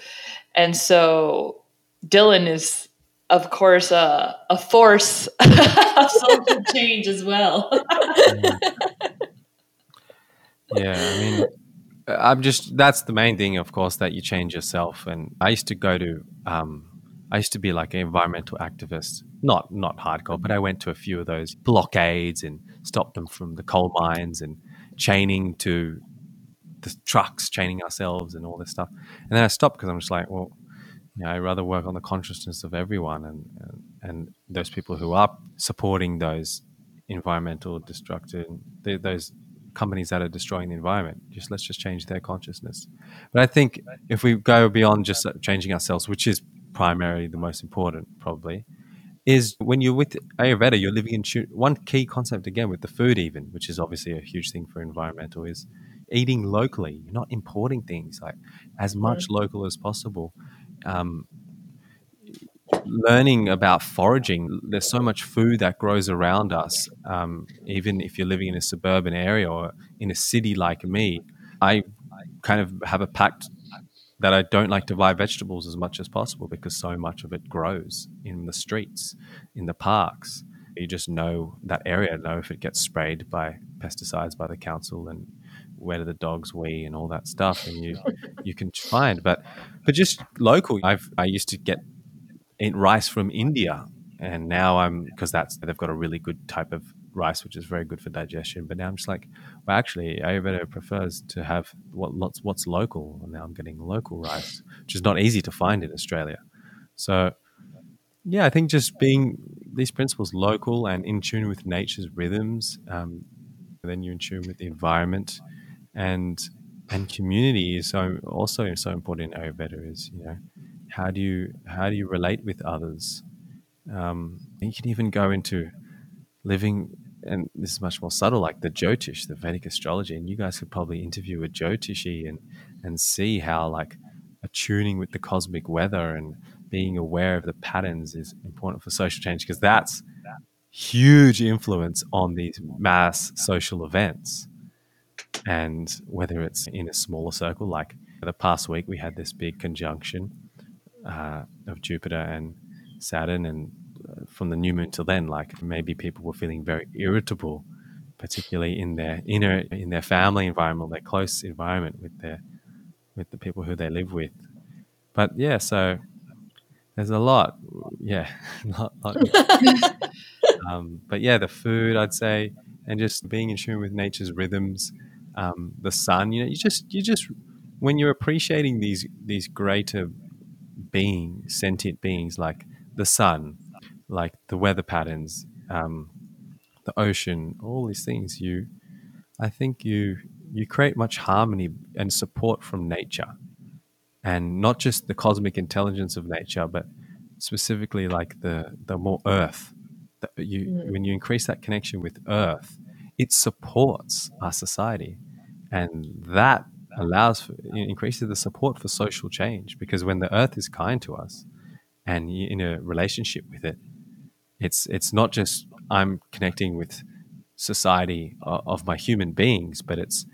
and so Dylan is of course a, a force of social change as well. yeah, I mean I'm just that's the main thing, of course, that you change yourself. And I used to go to, um, I used to be like an environmental activist, not not hardcore, but I went to a few of those blockades and stopped them from the coal mines and chaining to the trucks, chaining ourselves and all this stuff. And then I stopped because I'm just like, well, you know, I rather work on the consciousness of everyone and, and and those people who are supporting those environmental destructive, those companies that are destroying the environment. Just let's just change their consciousness. But I think if we go beyond just changing ourselves, which is primarily the most important, probably, is when you're with Ayurveda, you're living in tune. One key concept again with the food, even, which is obviously a huge thing for environmental, is eating locally. You're not importing things like as much local as possible. Um, learning about foraging. There's so much food that grows around us. Um, even if you're living in a suburban area or in a city like me, I kind of have a pact that I don't like to buy vegetables as much as possible because so much of it grows in the streets, in the parks. You just know that area, know if it gets sprayed by pesticides by the council and where do the dogs wee and all that stuff, and you you can find. But but just local, I've I used to get rice from India, and now I'm because that's they've got a really good type of rice which is very good for digestion. But now I'm just like, well, actually, Ayurveda prefers to have what lots what's local, and now I'm getting local rice, which is not easy to find in Australia. So, yeah, I think just being these principles local and in tune with nature's rhythms, um, then you're in tune with the environment, and and community is so also so important in Ayurveda. Is you know how do you how do you relate with others? Um, you can even go into living, and this is much more subtle, like the Jyotish, the Vedic astrology. And you guys could probably interview a Jyotishi and and see how like attuning with the cosmic weather and being aware of the patterns is important for social change because that's huge influence on these mass social events. And whether it's in a smaller circle, like the past week, we had this big conjunction uh, of Jupiter and Saturn, and uh, from the new moon till then, like maybe people were feeling very irritable, particularly in their inner, in their family environment, their close environment with their, with the people who they live with. But yeah, so there's a lot, yeah, lot, lot. um, but yeah, the food I'd say, and just being in tune with nature's rhythms, um, the sun. You know, you just you just when you're appreciating these these greater beings, sentient beings like the sun, like the weather patterns, um, the ocean, all these things, you, I think you you create much harmony and support from nature, and not just the cosmic intelligence of nature, but specifically like the the more earth, you mm. when you increase that connection with Earth, it supports our society, and that allows for, increases the support for social change because when the Earth is kind to us, and in a relationship with it, it's it's not just I'm connecting with society uh, of my human beings, but it's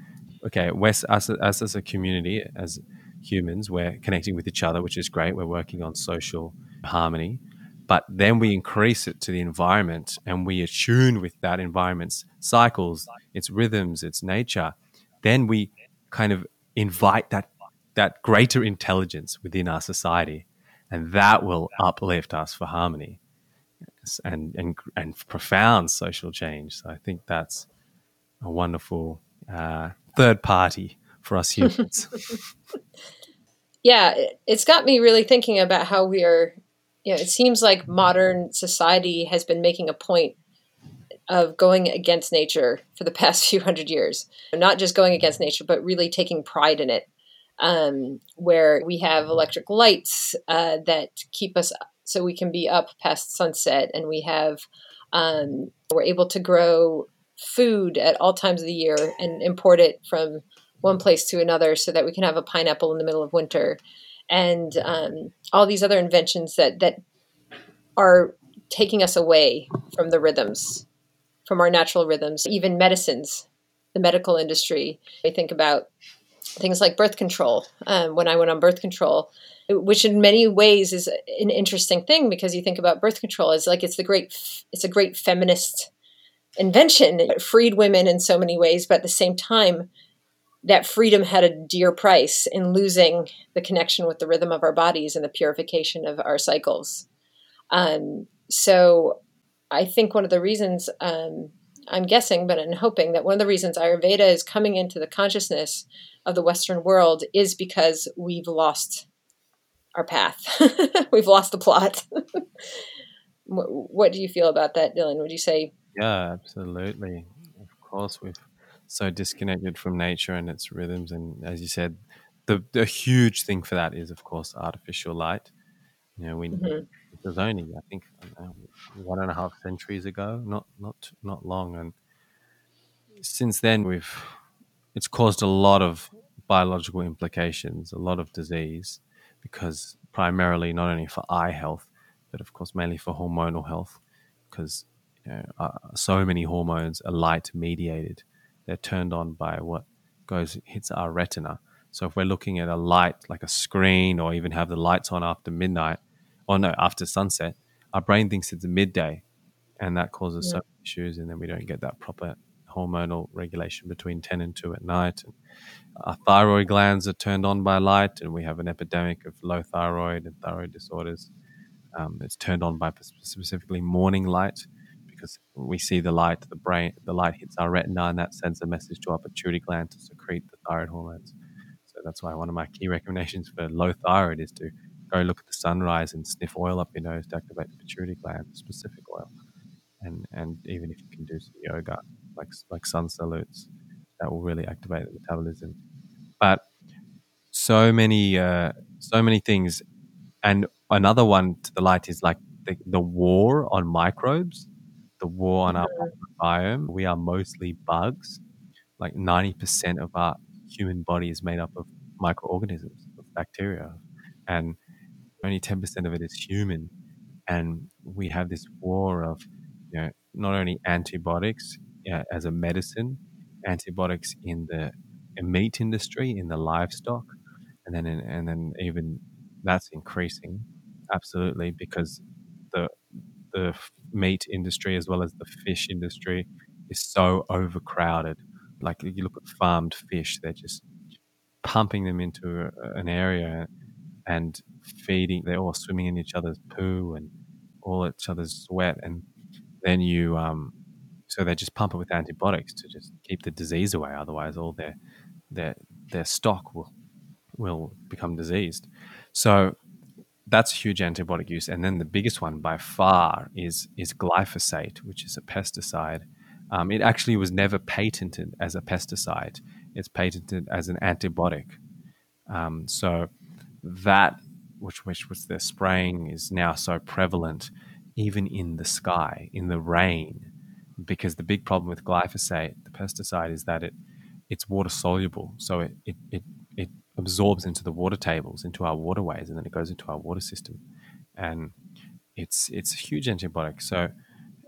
okay. West us, us as a community, as humans, we're connecting with each other, which is great. We're working on social harmony, but then we increase it to the environment, and we attune with that environment's cycles, its rhythms, its nature. Then we kind of invite that that greater intelligence within our society, and that will uplift us for harmony and and and profound social change. So I think that's a wonderful uh, third party for us humans. yeah, it's got me really thinking about how we are. You know, it seems like modern society has been making a point of going against nature for the past few hundred years. Not just going against nature, but really taking pride in it. Um, where we have electric lights uh, that keep us so we can be up past sunset and we have um, we're able to grow food at all times of the year and import it from one place to another so that we can have a pineapple in the middle of winter and um, all these other inventions that that are taking us away from the rhythms from our natural rhythms even medicines the medical industry we think about things like birth control. Um, when i went on birth control which in many ways is an interesting thing because you think about birth control as like it's the great it's a great feminist invention. It freed women in so many ways but at the same time that freedom had a dear price in losing the connection with the rhythm of our bodies and the purification of our cycles. Um, so i think one of the reasons um, i'm guessing but i'm hoping that one of the reasons ayurveda is coming into the consciousness of the western world is because we've lost our path. We've lost the plot. what, what, do you feel about that, Dylan? Would you say? Yeah, absolutely. Of course, we've so disconnected from nature and its rhythms, and as you said, the the huge thing for that is, of course, artificial light. You know, we mm-hmm. Was only I think one and a half centuries ago, not not not long, and since then we've it's caused a lot of biological implications, a lot of disease because primarily not only for eye health, but of course mainly for hormonal health, because you know, uh, so many hormones are light mediated. They're turned on by what goes hits our retina. So if we're looking at a light like a screen, or even have the lights on after midnight, or no, after sunset, our brain thinks it's midday, and that causes yeah. some issues, and then we don't get that proper hormonal regulation between 10 and 2 at night. And our thyroid glands are turned on by light, and we have an epidemic of low thyroid and thyroid disorders. Um, it's turned on by specifically morning light because we see the light, the brain, the light hits our retina, and that sends a message to our pituitary gland to secrete the thyroid hormones. So that's why one of my key recommendations for low thyroid is to go look at the sunrise and sniff oil up your nose to activate the pituitary gland, specific oil. And and even if you can do some yoga, like like sun salutes, that will really activate the metabolism. But so many, uh, so many things, and another one to the light is like the, the war on microbes, the war on our biome. We are mostly bugs. Like ninety percent of our human body is made up of microorganisms, of bacteria, and only ten percent of it is human. And we have this war of, you know, not only antibiotics uh, as a medicine, antibiotics in the meat industry, in the livestock, and then and then even that's increasing absolutely because the the meat industry as well as the fish industry is so overcrowded. Like you look at farmed fish, they're just pumping them into a, an area and feeding. They're all swimming in each other's poo and all each other's sweat, and then you um, so they just pump it with antibiotics to just keep the disease away. Otherwise, all their their their stock will will become diseased. So that's huge antibiotic use. And then the biggest one by far is is glyphosate, which is a pesticide. Um, it actually was never patented as a pesticide. It's patented as an antibiotic. Um, so that which which was the spraying is now so prevalent even in the sky, in the rain, because the big problem with glyphosate, the pesticide, is that it it's water soluble, so it, it, it, it absorbs into the water tables, into our waterways, and then it goes into our water system, and it's it's a huge antibiotic. So,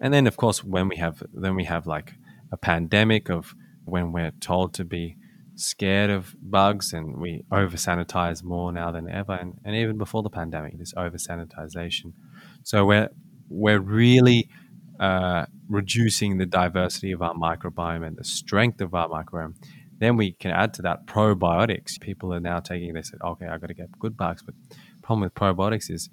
and then of course when we have then we have like a pandemic of when we're told to be scared of bugs and we over sanitize more now than ever and, and even before the pandemic this over sanitization so we're we're really uh, reducing the diversity of our microbiome and the strength of our microbiome. Then we can add to that probiotics. People are now taking this, okay, I've got to get good bugs. But problem with probiotics is,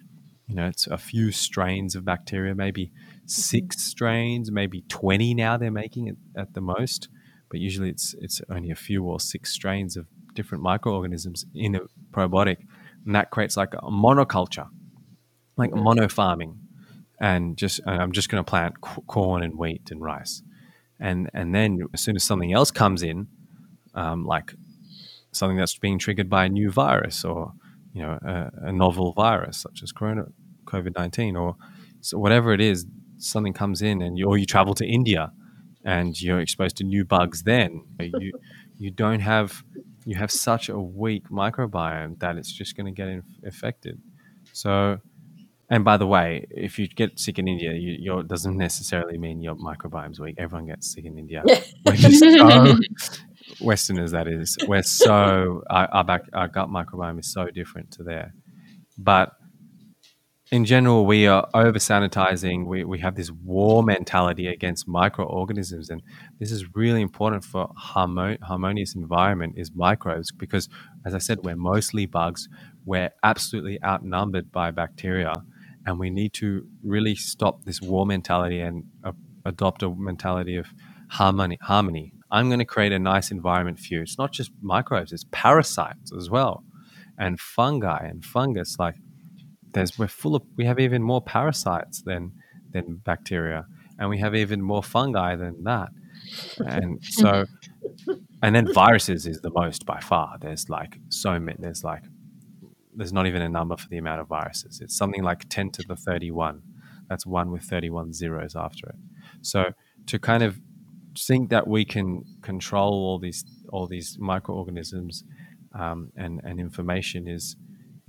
you know, it's a few strains of bacteria, maybe six strains, maybe 20 now they're making it at the most. But usually it's, it's only a few or six strains of different microorganisms in a probiotic. And that creates like a monoculture, like mm-hmm. mono farming and just I'm just going to plant corn and wheat and rice, and and then as soon as something else comes in, um, like something that's being triggered by a new virus or you know a, a novel virus such as Corona COVID nineteen or so whatever it is, something comes in and you, or you travel to India and you're exposed to new bugs. Then you you don't have you have such a weak microbiome that it's just going to get infected. So and by the way, if you get sick in India, you, it doesn't necessarily mean your microbiome's weak. Everyone gets sick in India. We're so Westerners, that is. We're so our, our, back, our gut microbiome is so different to there. But in general, we are over sanitizing. We, we have this war mentality against microorganisms. And this is really important for harmo- harmonious environment is microbes because, as I said, we're mostly bugs. We're absolutely outnumbered by bacteria and we need to really stop this war mentality and uh, adopt a mentality of harmony. Harmony. I'm going to create a nice environment for you. It's not just microbes; it's parasites as well, and fungi and fungus. Like there's, we're full of. We have even more parasites than than bacteria, and we have even more fungi than that. And so, and then viruses is the most by far. There's like so many. There's like there's not even a number for the amount of viruses. It's something like 10 to the 31. That's one with 31 zeros after it. So to kind of think that we can control all these all these microorganisms um, and and information is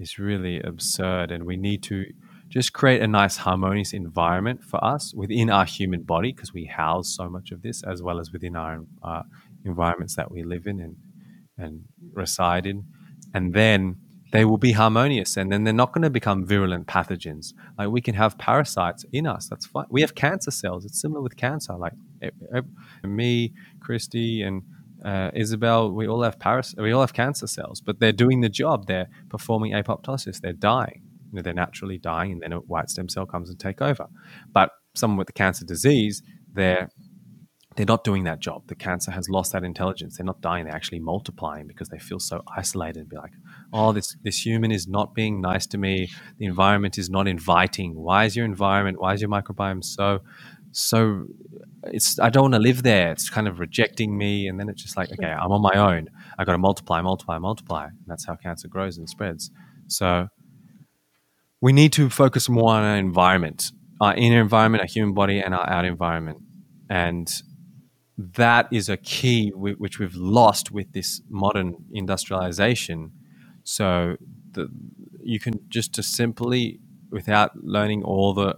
is really absurd, and we need to just create a nice harmonious environment for us within our human body because we house so much of this as well as within our uh, environments that we live in and and reside in, and then they will be harmonious and then they're not going to become virulent pathogens. Like we can have parasites in us. That's fine. We have cancer cells. It's similar with cancer. Like me, Christy, and uh, Isabel, we all have paras- we all have cancer cells, but they're doing the job. They're performing apoptosis. They're dying. You know, they're naturally dying, and then a white stem cell comes and take over. But someone with the cancer disease, they're they're not doing that job. The cancer has lost that intelligence. They're not dying. They're actually multiplying because they feel so isolated and be like, oh, this, this human is not being nice to me. The environment is not inviting. Why is your environment, why is your microbiome so, so, it's, I don't want to live there. It's kind of rejecting me. And then it's just like, okay, I'm on my own. I got to multiply, multiply, multiply. And that's how cancer grows and spreads. So we need to focus more on our environment, our inner environment, our human body, and our outer environment. And that is a key which we've lost with this modern industrialization. So the, you can just to simply, without learning all the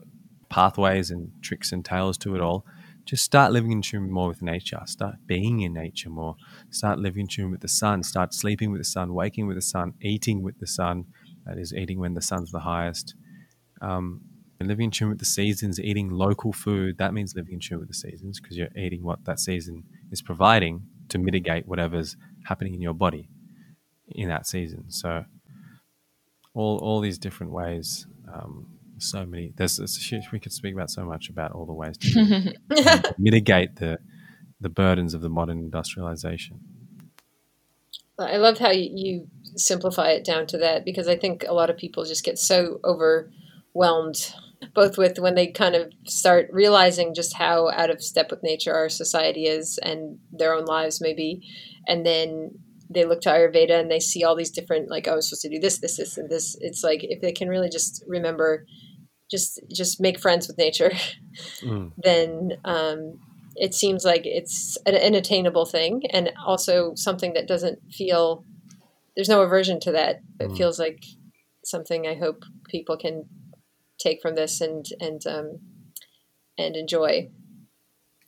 pathways and tricks and tales to it all, just start living in tune more with nature. Start being in nature more. Start living in tune with the sun. Start sleeping with the sun, waking with the sun, eating with the sun. That is, eating when the sun's the highest. Um, living in tune with the seasons, eating local food, that means living in tune with the seasons because you're eating what that season is providing to mitigate whatever's happening in your body in that season. So all all these different ways, um, so many. There's, there's we could speak about so much about all the ways to um, mitigate the the burdens of the modern industrialization. I love how you simplify it down to that because I think a lot of people just get so overwhelmed both with when they kind of start realizing just how out of step with nature our society is and their own lives maybe and then they look to ayurveda and they see all these different like oh, i was supposed to do this this this and this it's like if they can really just remember just just make friends with nature, mm. then um, it seems like it's an, an attainable thing, and also something that doesn't feel there's no aversion to that. It mm. feels like something I hope people can take from this and and um, and enjoy.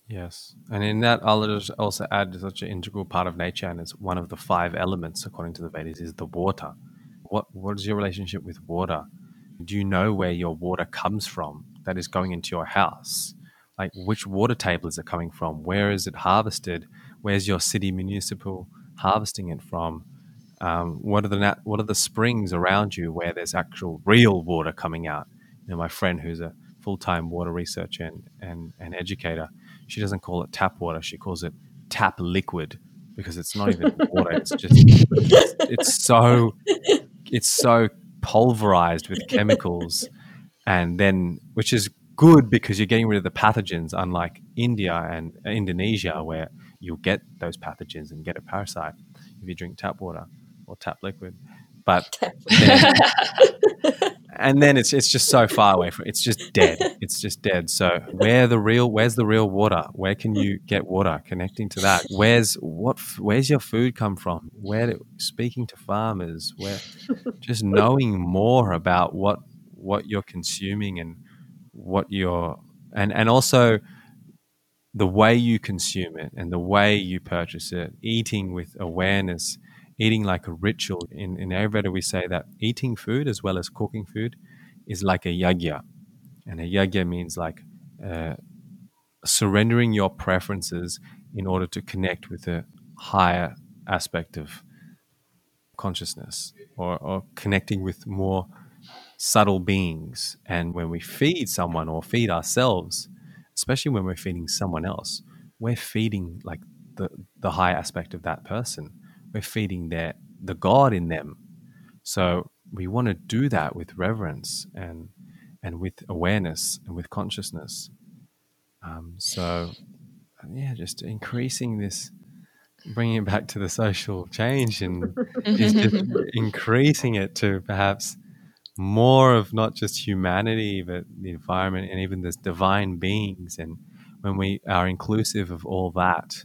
Yes, and in that, I'll also add such an integral part of nature, and it's one of the five elements, according to the Vedas, is the water. What what is your relationship with water? Do you know where your water comes from that is going into your house? Like which water table is it coming from? Where is it harvested? Where's your city municipal harvesting it from? Um, what are the nat- what are the springs around you where there's actual real water coming out? You know, my friend who's a full time water researcher and, and, and educator, she doesn't call it tap water. She calls it tap liquid because it's not even water. It's just it's, it's so it's so pulverized with chemicals, and then which is good because you're getting rid of the pathogens, unlike India and Indonesia where you'll get those pathogens and get a parasite if you drink tap water or tap liquid. But then, and then it's it's just so far away from it's just dead. It's just dead. So where the real where's the real water? Where can you get water? Connecting to that. Where's what? Where's your food come from? Where speaking to farmers? Where just knowing more about what what you're consuming and what you're and and also the way you consume it and the way you purchase it, eating with awareness eating like a ritual. In, in Ayurveda, we say that eating food as well as cooking food is like a yagya. And a yagya means like uh, surrendering your preferences in order to connect with a higher aspect of consciousness or, or connecting with more subtle beings. And when we feed someone or feed ourselves, especially when we're feeding someone else, we're feeding like the, the high aspect of that person we're feeding their the God in them. So we want to do that with reverence and and with awareness and with consciousness. Um, so yeah, just increasing this, bringing it back to the social change and just increasing it to perhaps more of not just humanity, but the environment and even this divine beings. And when we are inclusive of all that,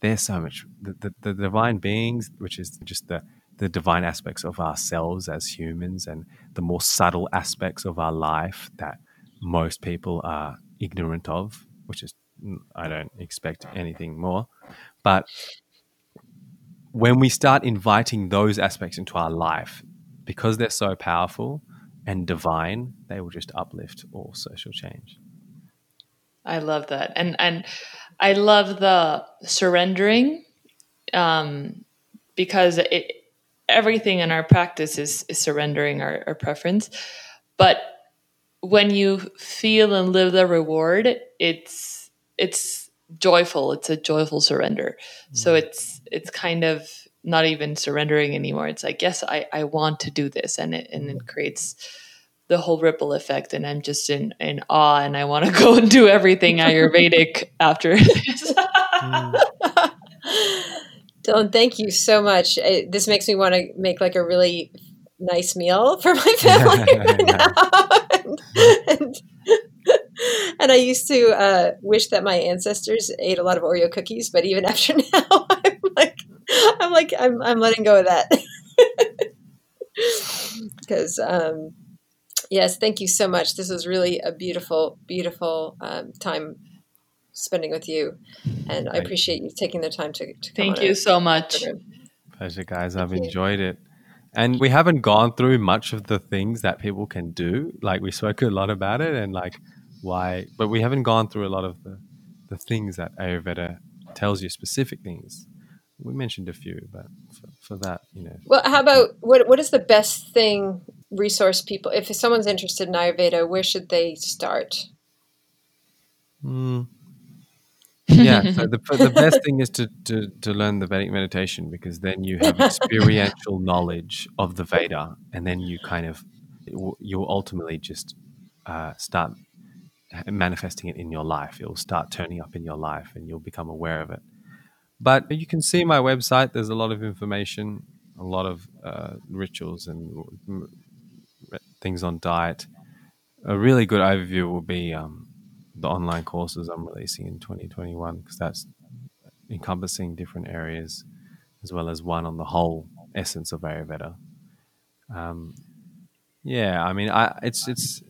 there's so much the, the, the, divine beings which is just the the divine aspects of ourselves as humans and the more subtle aspects of our life that most people are ignorant of which is mm, i don't expect anything more. But when we start inviting those aspects into our life because they're so powerful and divine they will just uplift all social change. I love that. And and I love the surrendering um, because it everything in our practice is, is surrendering our, our preference. But when you feel and live the reward, it's it's joyful. It's a joyful surrender. Mm. So it's it's kind of not even surrendering anymore. It's like, yes, I, I want to do this and it and it creates the whole ripple effect and i'm just in in awe and i want to go and do everything ayurvedic after this dylan thank you so much. It, this makes me want to make like a really nice meal for my family. Right now and, and, and, i used to uh, wish that my ancestors ate a lot of oreo cookies but even after now i'm like i'm like i'm, I'm letting go of that. Because um, Yes, thank you so much. This was really a beautiful, beautiful um, time spending with you, and I appreciate you taking the time to. to thank you so much. Pleasure, guys. Thank I've you. enjoyed it. And we haven't gone through much of the things that people can do. Like we spoke a lot about it and like why, but we haven't gone through a lot of the, the things that Ayurveda tells you specific things. We mentioned a few, but for, for that, you know. Well, how about what? What is the best thing resource people if someone's interested in ayurveda where should they start? Mm. yeah so the, the best thing is to, to, to learn the vedic meditation because then you have experiential knowledge of the veda and then you kind of you'll ultimately just uh, start manifesting it in your life. It'll start turning up in your life and you'll become aware of it. But you can see my website. There's a lot of information a lot of uh, rituals and things on diet, a really good overview will be um, the online courses I'm releasing in 2021 because that's encompassing different areas as well as one on the whole essence of Ayurveda. Um, yeah, I mean, I it's it's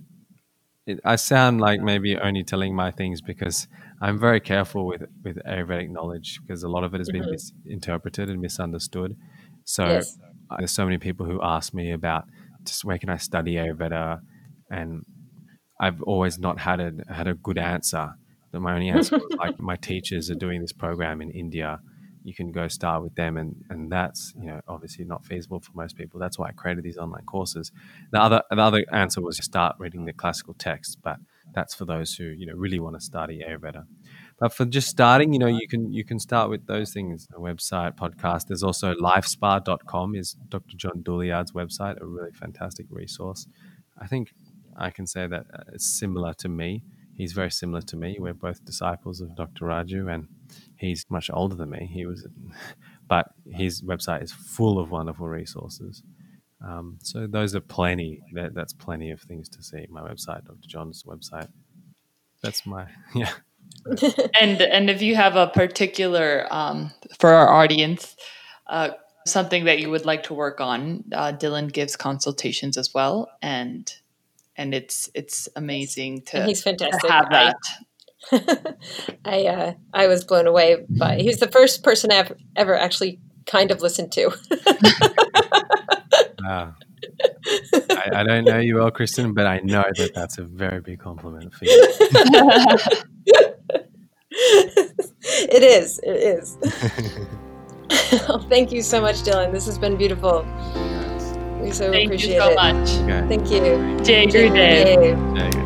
it, I sound like maybe only telling my things because I'm very careful with with Ayurvedic knowledge because a lot of it has been mm-hmm. misinterpreted and misunderstood. So yes. there's so many people who ask me about just where can I study Ayurveda, and I've always not had a had a good answer. That my only answer was like my teachers are doing this program in India. You can go start with them, and and that's you know obviously not feasible for most people. That's why I created these online courses. The other the other answer was to start reading the classical texts, but that's for those who you know really want to study Ayurveda. But for just starting, you know, you can you can start with those things. A website, podcast. There's also lifespa.com is Dr. John Douillard's website, a really fantastic resource. I think I can say that uh, it's similar to me. He's very similar to me. We're both disciples of Dr. Raju, and he's much older than me. He was, but his website is full of wonderful resources. Um, so those are plenty. That, that's plenty of things to see. My website, Dr. John's website. That's my yeah. and and if you have a particular um, for our audience, uh, something that you would like to work on, uh, Dylan gives consultations as well, and and it's it's amazing to, and he's fantastic. To have that. I uh, I was blown away by he's the first person I've ever actually kind of listened to. wow. I, I, don't know you well, Kristen, but I know that that's a very big compliment for you. it is. It is. Oh, thank you so much, Dylan. This has been beautiful. We so thank appreciate you so it. much. Okay. Thank you. Jay Gurudev.